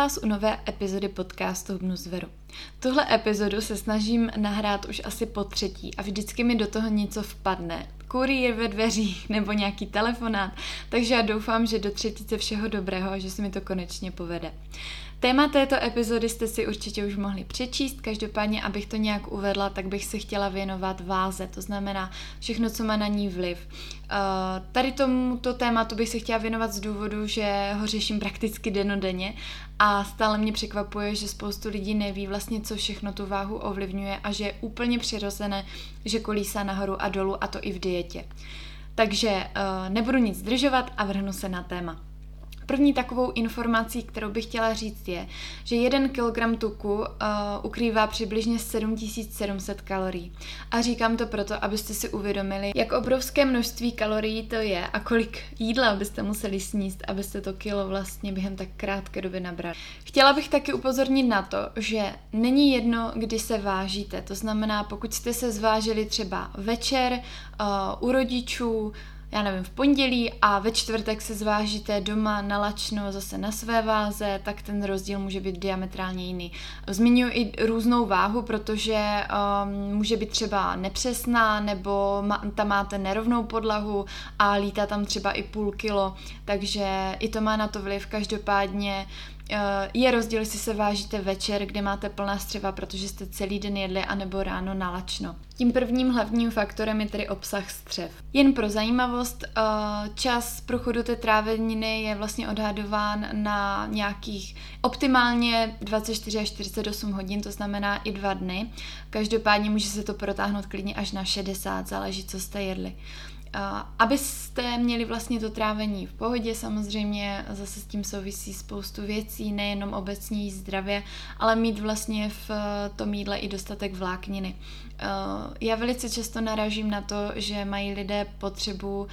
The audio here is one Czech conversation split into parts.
Vás u nové epizody podcastu Hubnu zveru. Tuhle epizodu se snažím nahrát už asi po třetí a vždycky mi do toho něco vpadne. Kurýr ve dveřích nebo nějaký telefonát, takže já doufám, že do třetice všeho dobrého že se mi to konečně povede. Téma této epizody jste si určitě už mohli přečíst, každopádně, abych to nějak uvedla, tak bych se chtěla věnovat váze, to znamená všechno, co má na ní vliv. Uh, tady tomuto tématu bych se chtěla věnovat z důvodu, že ho řeším prakticky denodenně a stále mě překvapuje, že spoustu lidí neví vlastně, co všechno tu váhu ovlivňuje a že je úplně přirozené, že kolísá nahoru a dolů a to i v dietě. Takže uh, nebudu nic zdržovat a vrhnu se na téma. První takovou informací, kterou bych chtěla říct, je, že 1 kg tuku uh, ukrývá přibližně 7700 kalorií. A říkám to proto, abyste si uvědomili, jak obrovské množství kalorií to je a kolik jídla byste museli sníst, abyste to kilo vlastně během tak krátké doby nabrali. Chtěla bych taky upozornit na to, že není jedno, kdy se vážíte. To znamená, pokud jste se zvážili třeba večer uh, u rodičů, já nevím, v pondělí a ve čtvrtek se zvážíte doma na lačno zase na své váze, tak ten rozdíl může být diametrálně jiný. Zmiňuji i různou váhu, protože um, může být třeba nepřesná, nebo ma, tam máte nerovnou podlahu a lítá tam třeba i půl kilo, takže i to má na to vliv. Každopádně je rozdíl, jestli se vážíte večer, kde máte plná střeva, protože jste celý den jedli, anebo ráno nalačno. Tím prvním hlavním faktorem je tedy obsah střev. Jen pro zajímavost, eh, čas prochodu té tráveniny je vlastně odhadován na nějakých optimálně 24 až 48 hodin, to znamená i dva dny. Každopádně může se to protáhnout klidně až na 60, záleží, co jste jedli. Abyste měli vlastně to trávení v pohodě, samozřejmě zase s tím souvisí spoustu věcí, nejenom obecně zdravě, ale mít vlastně v tom jídle i dostatek vlákniny. Já velice často naražím na to, že mají lidé potřebu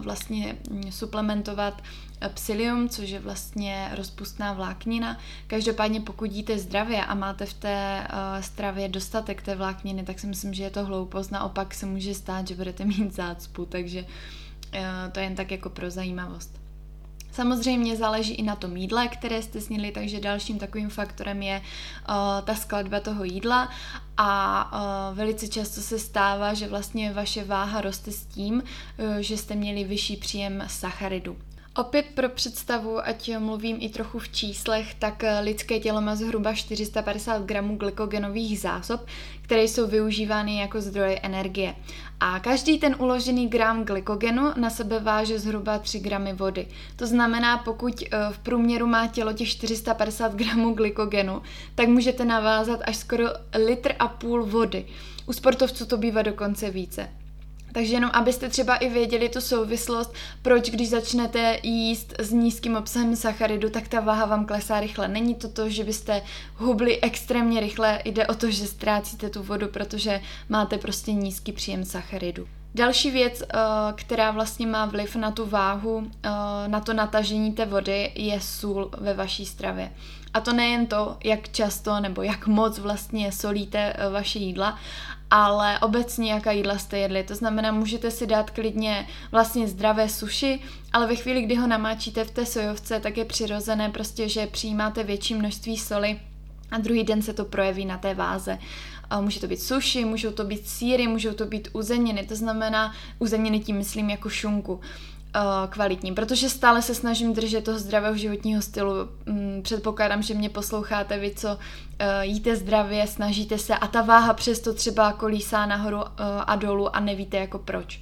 vlastně suplementovat psyllium, což je vlastně rozpustná vláknina. Každopádně pokud jíte zdravě a máte v té uh, stravě dostatek té vlákniny, tak si myslím, že je to hloupost. Naopak se může stát, že budete mít zácpu, takže uh, to je jen tak jako pro zajímavost. Samozřejmě záleží i na tom jídle, které jste snědli, takže dalším takovým faktorem je uh, ta skladba toho jídla a uh, velice často se stává, že vlastně vaše váha roste s tím, uh, že jste měli vyšší příjem sacharidu. Opět pro představu, ať mluvím i trochu v číslech, tak eh, lidské tělo má zhruba 450 gramů glykogenových zásob, které jsou využívány jako zdroje energie. A každý ten uložený gram glykogenu na sebe váže zhruba 3 gramy vody. To znamená, pokud eh, v průměru má tělo těch 450 gramů glykogenu, tak můžete navázat až skoro litr a půl vody. U sportovců to bývá dokonce více. Takže jenom abyste třeba i věděli tu souvislost, proč když začnete jíst s nízkým obsahem sacharidu, tak ta váha vám klesá rychle. Není to to, že byste hubli extrémně rychle, jde o to, že ztrácíte tu vodu, protože máte prostě nízký příjem sacharidu. Další věc, eh, která vlastně má vliv na tu váhu, eh, na to natažení té vody, je sůl ve vaší stravě. A to nejen to, jak často nebo jak moc vlastně solíte eh, vaše jídla, ale obecně jaká jídla jste jedli. To znamená, můžete si dát klidně vlastně zdravé suši, ale ve chvíli, kdy ho namáčíte v té sojovce, tak je přirozené prostě, že přijímáte větší množství soli a druhý den se to projeví na té váze. Může to být suši, můžou to být síry, můžou to být uzeniny, to znamená, uzeniny tím myslím jako šunku kvalitní, protože stále se snažím držet toho zdravého životního stylu. Mm, předpokládám, že mě posloucháte vy, co jíte zdravě, snažíte se a ta váha přesto třeba kolísá nahoru a dolů a nevíte jako proč.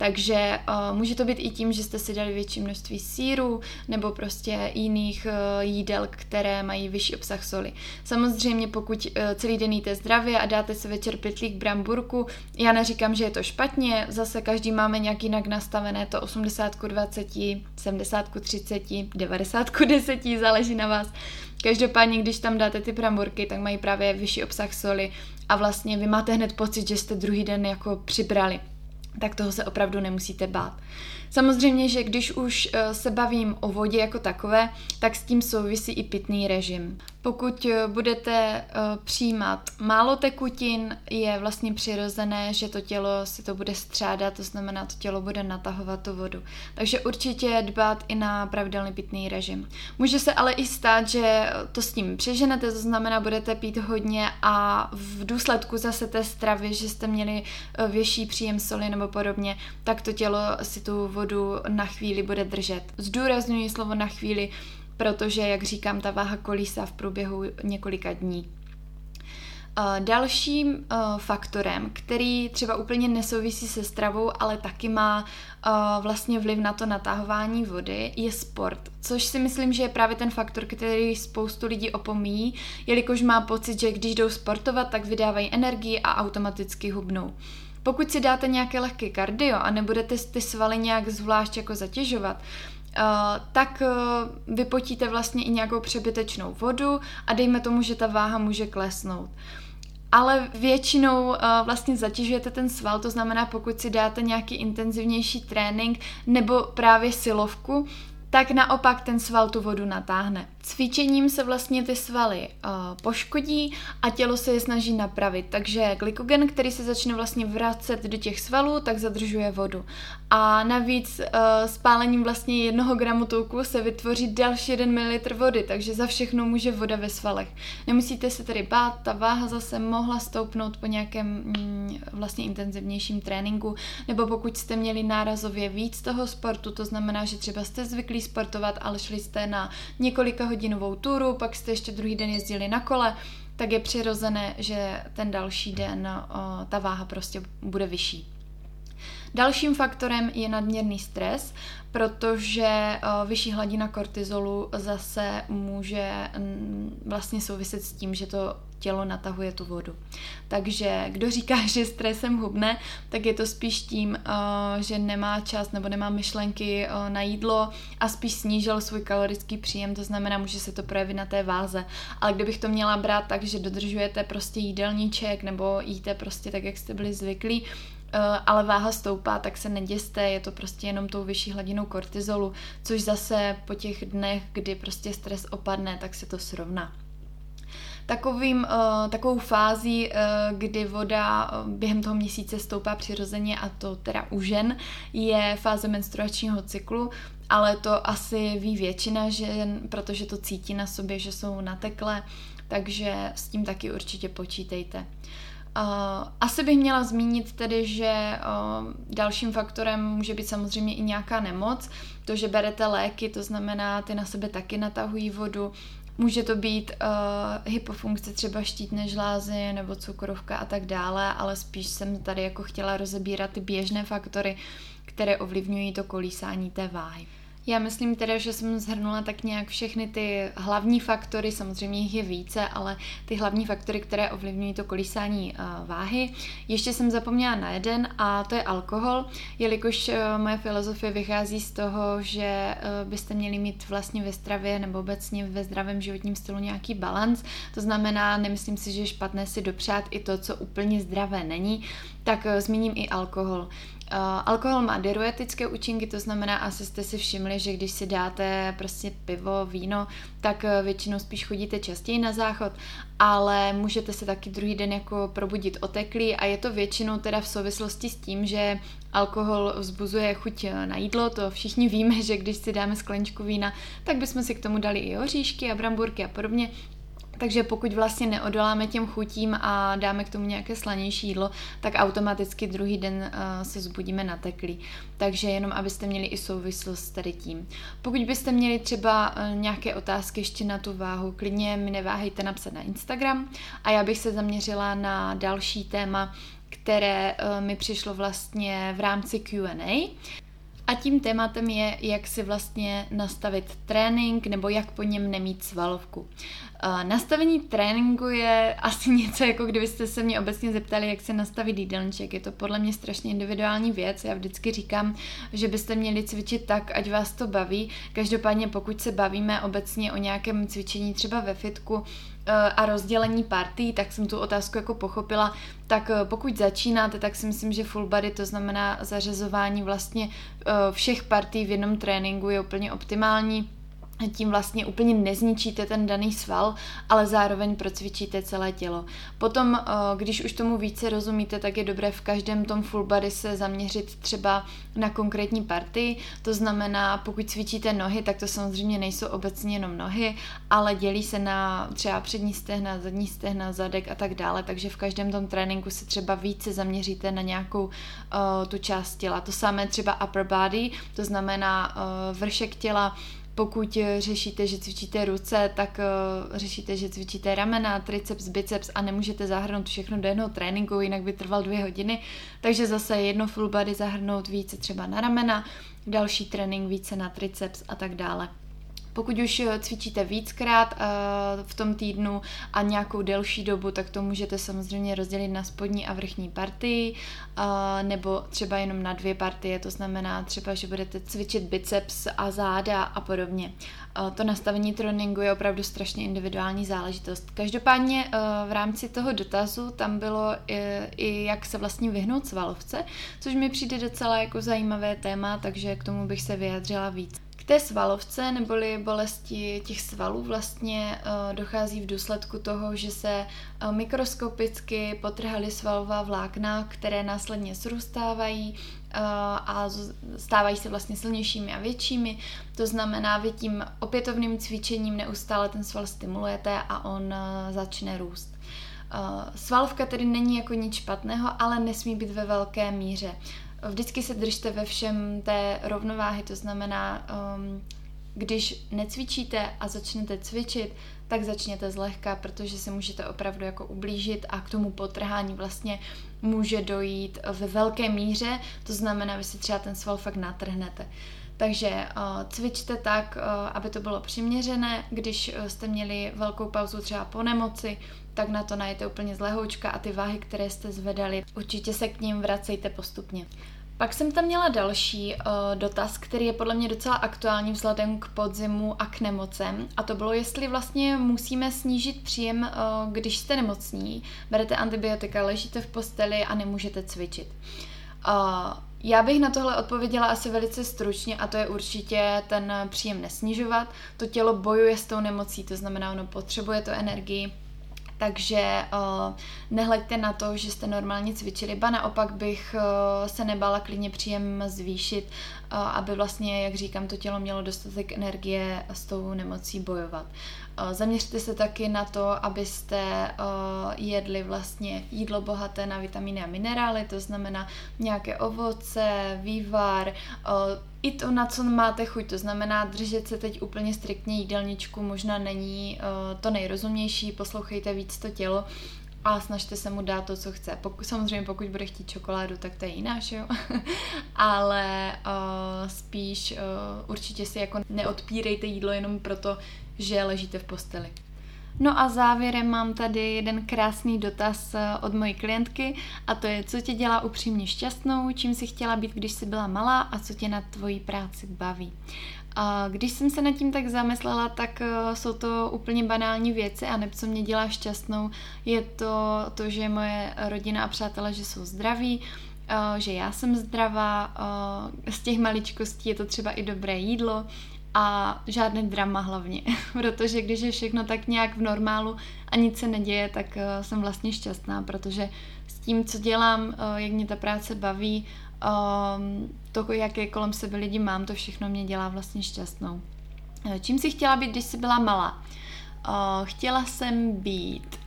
Takže uh, může to být i tím, že jste si dali větší množství síru nebo prostě jiných uh, jídel, které mají vyšší obsah soli. Samozřejmě pokud uh, celý den jíte zdravě a dáte si večer pytlík bramburku, já neříkám, že je to špatně, zase každý máme nějak jinak nastavené to 80 20, 70 30, 90 10, záleží na vás. Každopádně, když tam dáte ty bramburky, tak mají právě vyšší obsah soli a vlastně vy máte hned pocit, že jste druhý den jako přibrali tak toho se opravdu nemusíte bát. Samozřejmě, že když už eh, se bavím o vodě jako takové, tak s tím souvisí i pitný režim. Pokud eh, budete eh, přijímat málo tekutin, je vlastně přirozené, že to tělo si to bude střádat, to znamená, to tělo bude natahovat tu vodu. Takže určitě dbát i na pravidelný pitný režim. Může se ale i stát, že to s tím přeženete, to znamená, budete pít hodně a v důsledku zase té stravy, že jste měli větší příjem soli nebo podobně, tak to tělo si tu vodu na chvíli bude držet. Zdůraznuju slovo na chvíli, protože, jak říkám, ta váha kolísá v průběhu několika dní. Dalším faktorem, který třeba úplně nesouvisí se stravou, ale taky má vlastně vliv na to natáhování vody, je sport. Což si myslím, že je právě ten faktor, který spoustu lidí opomíjí, jelikož má pocit, že když jdou sportovat, tak vydávají energii a automaticky hubnou. Pokud si dáte nějaké lehké kardio a nebudete ty svaly nějak zvlášť jako zatěžovat, Uh, tak uh, vypotíte vlastně i nějakou přebytečnou vodu a dejme tomu, že ta váha může klesnout. Ale většinou uh, vlastně zatěžujete ten sval, to znamená, pokud si dáte nějaký intenzivnější trénink nebo právě silovku, tak naopak ten sval tu vodu natáhne. Cvičením se vlastně ty svaly uh, poškodí a tělo se je snaží napravit. Takže glykogen, který se začne vlastně vracet do těch svalů, tak zadržuje vodu. A navíc uh, spálením vlastně jednoho gramu tuku se vytvoří další 1 ml vody, takže za všechno může voda ve svalech. Nemusíte se tedy bát, ta váha zase mohla stoupnout po nějakém mm, vlastně intenzivnějším tréninku, nebo pokud jste měli nárazově víc toho sportu, to znamená, že třeba jste zvyklí sportovat, ale šli jste na několika hodinovou turu, pak jste ještě druhý den jezdili na kole, tak je přirozené, že ten další den o, ta váha prostě bude vyšší. Dalším faktorem je nadměrný stres, protože vyšší hladina kortizolu zase může vlastně souviset s tím, že to tělo natahuje tu vodu. Takže kdo říká, že stresem hubne, tak je to spíš tím, eh, že nemá čas nebo nemá myšlenky eh, na jídlo a spíš snížil svůj kalorický příjem, to znamená, může se to projevit na té váze. Ale kdybych to měla brát tak, že dodržujete prostě jídelníček nebo jíte prostě tak, jak jste byli zvyklí, eh, ale váha stoupá, tak se neděste, je to prostě jenom tou vyšší hladinou kortizolu, což zase po těch dnech, kdy prostě stres opadne, tak se to srovná. Takovým, uh, takovou fází, uh, kdy voda uh, během toho měsíce stoupá přirozeně, a to teda u žen, je fáze menstruačního cyklu, ale to asi ví většina žen, protože to cítí na sobě, že jsou natekle, takže s tím taky určitě počítejte. Asi bych měla zmínit tedy, že dalším faktorem může být samozřejmě i nějaká nemoc. To, že berete léky, to znamená, ty na sebe taky natahují vodu. Může to být uh, hypofunkce třeba štítné žlázy nebo cukrovka a tak dále, ale spíš jsem tady jako chtěla rozebírat ty běžné faktory, které ovlivňují to kolísání té váhy. Já myslím teda, že jsem zhrnula tak nějak všechny ty hlavní faktory, samozřejmě jich je více, ale ty hlavní faktory, které ovlivňují to kolísání uh, váhy. Ještě jsem zapomněla na jeden a to je alkohol, jelikož uh, moje filozofie vychází z toho, že uh, byste měli mít vlastně ve stravě nebo obecně ve zdravém životním stylu nějaký balans. To znamená, nemyslím si, že je špatné si dopřát i to, co úplně zdravé není, tak zmíním i alkohol. Uh, alkohol má diuretické účinky, to znamená, asi jste si všimli, že když si dáte prostě pivo, víno, tak uh, většinou spíš chodíte častěji na záchod, ale můžete se taky druhý den jako probudit oteklý a je to většinou teda v souvislosti s tím, že alkohol vzbuzuje chuť na jídlo, to všichni víme, že když si dáme skleničku vína, tak bychom si k tomu dali i oříšky a bramburky a podobně, takže pokud vlastně neodoláme těm chutím a dáme k tomu nějaké slanější jídlo, tak automaticky druhý den uh, se zbudíme nateklý. Takže jenom abyste měli i souvislost s tady tím. Pokud byste měli třeba uh, nějaké otázky ještě na tu váhu, klidně mi neváhejte napsat na Instagram a já bych se zaměřila na další téma, které uh, mi přišlo vlastně v rámci Q&A. Tím tématem je, jak si vlastně nastavit trénink nebo jak po něm nemít svalovku. Nastavení tréninku je asi něco, jako kdybyste se mě obecně zeptali, jak se nastavit jídelníček. Je to podle mě strašně individuální věc. Já vždycky říkám, že byste měli cvičit tak, ať vás to baví. Každopádně, pokud se bavíme obecně o nějakém cvičení třeba ve fitku, a rozdělení partí, tak jsem tu otázku jako pochopila. Tak pokud začínáte, tak si myslím, že full body, to znamená zařazování vlastně všech partí v jednom tréninku je úplně optimální tím vlastně úplně nezničíte ten daný sval, ale zároveň procvičíte celé tělo. Potom, eh, když už tomu více rozumíte, tak je dobré v každém tom full body se zaměřit třeba na konkrétní party. To znamená, pokud cvičíte nohy, tak to samozřejmě nejsou obecně jenom nohy, ale dělí se na třeba přední stehna, zadní stehna, zadek a tak dále, takže v každém tom tréninku se třeba více zaměříte na nějakou uh, tu část těla. To samé třeba upper body, to znamená uh, vršek těla, pokud eh, řešíte, že cvičíte ruce, tak uh, řešíte, že cvičíte ramena, triceps, biceps a nemůžete zahrnout všechno do jednoho tréninku, jinak by trval dvě hodiny. Takže zase jedno full body zahrnout více třeba na ramena, další trénink více na triceps a tak dále. Pokud už eh, cvičíte víckrát uh, v tom týdnu a nějakou delší dobu, tak to můžete samozřejmě rozdělit na spodní a vrchní partii, uh, nebo třeba jenom na dvě partie, to znamená třeba, že budete cvičit biceps a záda a podobně. To nastavení tréninku je opravdu strašně individuální záležitost. Každopádně v rámci toho dotazu tam bylo i, jak se vlastně vyhnout svalovce, což mi přijde docela jako zajímavé téma, takže k tomu bych se vyjadřila víc té svalovce neboli bolesti těch svalů vlastně uh, dochází v důsledku toho, že se uh, mikroskopicky potrhaly svalová vlákna, které následně srůstávají uh, a stávají se vlastně silnějšími a většími. To znamená, vy tím opětovným cvičením neustále ten sval stimulujete a on začne růst. Svalovka tedy není jako nic špatného, ale nesmí být ve velké míře. Vždycky se držte ve všem té rovnováhy, to znamená, um, když necvičíte a začnete cvičit, tak začněte zlehka, protože se můžete opravdu jako ublížit a k tomu potrhání vlastně může dojít ve velké míře, to znamená, vy si třeba ten sval fakt natrhnete. Takže uh, cvičte tak, uh, aby to bylo přiměřené. Když uh, jste měli velkou pauzu třeba po nemoci, tak na to najete úplně z lehoučka a ty váhy, které jste zvedali, určitě se k ním vracejte postupně. Pak jsem tam měla další uh, dotaz, který je podle mě docela aktuální vzhledem k podzimu a k nemocem. A to bylo, jestli vlastně musíme snížit příjem, uh, když jste nemocní, berete antibiotika, ležíte v posteli a nemůžete cvičit. Uh, já bych na tohle odpověděla asi velice stručně a to je určitě ten příjem nesnižovat. To tělo bojuje s tou nemocí, to znamená, ono potřebuje to energii, takže uh, nehleďte na to, že jste normálně cvičili, ba naopak bych uh, se nebala klidně příjem zvýšit, uh, aby vlastně, jak říkám, to tělo mělo dostatek energie s tou nemocí bojovat. Uh, zaměřte se taky na to, abyste uh, jedli vlastně jídlo bohaté na vitamíny a minerály, to znamená nějaké ovoce, vývar, uh, i to, na co máte chuť, to znamená držet se teď úplně striktně jídelníčku, možná není uh, to nejrozumnější, poslouchejte víc to tělo a snažte se mu dát to, co chce. Pokud, samozřejmě pokud bude chtít čokoládu, tak to je jiná, jo? Ale uh, spíš uh, určitě si jako neodpírejte jídlo jenom proto, že ležíte v posteli. No a závěrem mám tady jeden krásný dotaz eh, od mojí klientky a to je, co tě dělá upřímně šťastnou, čím jsi chtěla být, když jsi byla malá a co tě na tvojí práci baví. A když jsem se nad tím tak zamyslela, tak eh, jsou to úplně banální věci a nebo co mě dělá šťastnou, je to, to, že moje rodina a přátelé, že jsou zdraví, eh, že já jsem zdravá, z těch maličkostí je to třeba i dobré jídlo, a žádný drama hlavně, protože když je všechno tak nějak v normálu a nic se neděje, tak uh, jsem vlastně šťastná, protože s tím, co dělám, uh, jak mě ta práce baví, um, to, jaké kolem sebe lidi mám, to všechno mě dělá vlastně šťastnou. Uh, čím si chtěla být, když jsi byla malá? Chtěla jsem být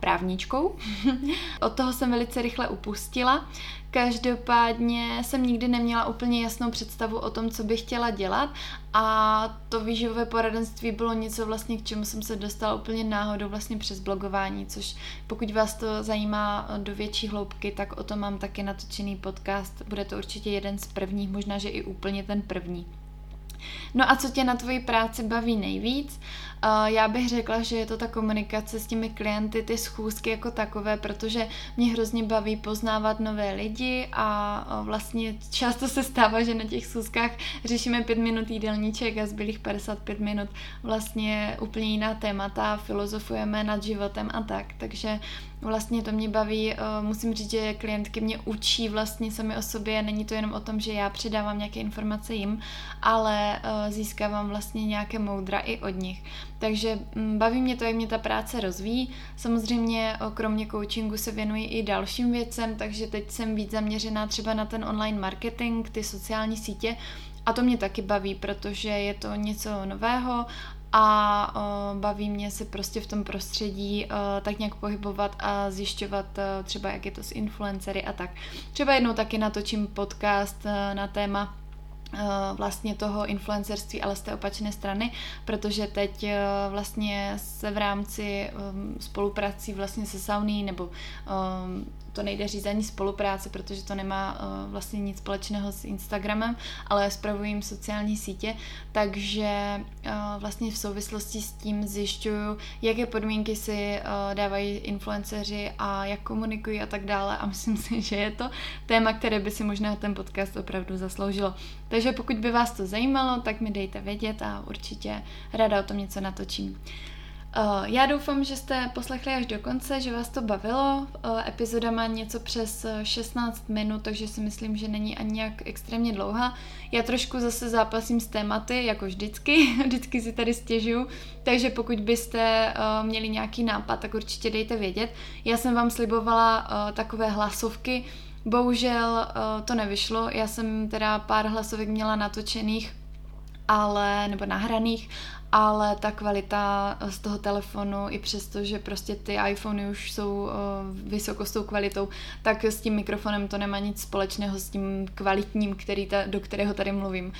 právničkou. Od toho jsem velice rychle upustila. Každopádně jsem nikdy neměla úplně jasnou představu o tom, co bych chtěla dělat a to výživové poradenství bylo něco vlastně, k čemu jsem se dostala úplně náhodou vlastně přes blogování, což pokud vás to zajímá do větší hloubky, tak o tom mám taky natočený podcast. Bude to určitě jeden z prvních, možná, že i úplně ten první. No a co tě na tvoji práci baví nejvíc? Já bych řekla, že je to ta komunikace s těmi klienty, ty schůzky jako takové, protože mě hrozně baví poznávat nové lidi a vlastně často se stává, že na těch schůzkách řešíme pět minut jídelníček a zbylých 55 minut vlastně úplně jiná témata, filozofujeme nad životem a tak. Takže vlastně to mě baví, musím říct, že klientky mě učí vlastně sami o sobě, není to jenom o tom, že já předávám nějaké informace jim, ale získávám vlastně nějaké moudra i od nich. Takže mm, baví mě to, jak mě ta práce rozvíjí. Samozřejmě kromě coachingu se věnuji i dalším věcem, takže teď jsem víc zaměřená třeba na ten online marketing, ty sociální sítě a to mě taky baví, protože je to něco nového a uh, baví mě se prostě v tom prostředí uh, tak nějak pohybovat a zjišťovat uh, třeba, jak je to s influencery a tak. Třeba jednou taky natočím podcast uh, na téma vlastně toho influencerství, ale z té opačné strany, protože teď vlastně se v rámci spoluprací vlastně se Sauny nebo to nejde říct ani spolupráce, protože to nemá uh, vlastně nic společného s Instagramem, ale spravuji jim sociální sítě, takže uh, vlastně v souvislosti s tím zjišťuju, jaké podmínky si uh, dávají influenceři a jak komunikují a tak dále a myslím si, že je to téma, které by si možná ten podcast opravdu zasloužilo. Takže pokud by vás to zajímalo, tak mi dejte vědět a určitě ráda o tom něco natočím. Uh, já doufám, že jste poslechli až do konce, že vás to bavilo. Uh, epizoda má něco přes 16 minut, takže si myslím, že není ani nějak extrémně dlouhá. Já trošku zase zápasím s tématy, jako vždycky, vždycky si tady stěžuju, takže pokud byste měli nějaký nápad, tak určitě dejte vědět. Já jsem vám slibovala takové hlasovky, bohužel to nevyšlo, já jsem teda pár hlasovek měla natočených, ale, nebo nahraných, ale ta kvalita z toho telefonu, i přesto, že prostě ty iPhony už jsou uh, vysoko s tou kvalitou, tak s tím mikrofonem to nemá nic společného s tím kvalitním, který ta, do kterého tady mluvím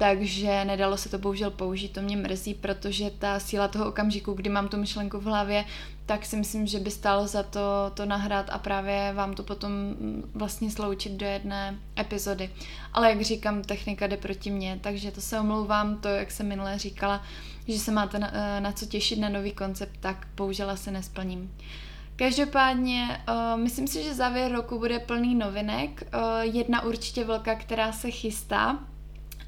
takže nedalo se to bohužel použít, to mě mrzí, protože ta síla toho okamžiku, kdy mám tu myšlenku v hlavě, tak si myslím, že by stálo za to to nahrát a právě vám to potom mm, vlastně sloučit do jedné epizody. Ale jak říkám, technika jde proti mně, takže to se omlouvám, to, jak jsem minule říkala, že se máte na, eh, na co těšit na nový koncept, tak bohužel se nesplním. Každopádně, uh, myslím si, že závěr roku bude plný novinek. Uh, jedna určitě velká, která se chystá,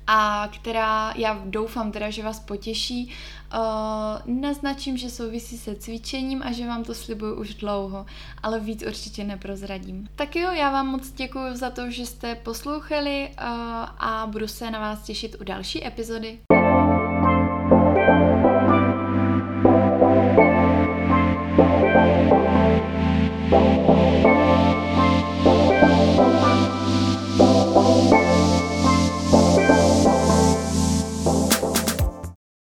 a která já doufám teda, že vás potěší. Uh, naznačím, že souvisí se cvičením a že vám to slibuju už dlouho, ale víc určitě neprozradím. Tak jo, já vám moc děkuji za to, že jste poslouchali uh, a budu se na vás těšit u další epizody.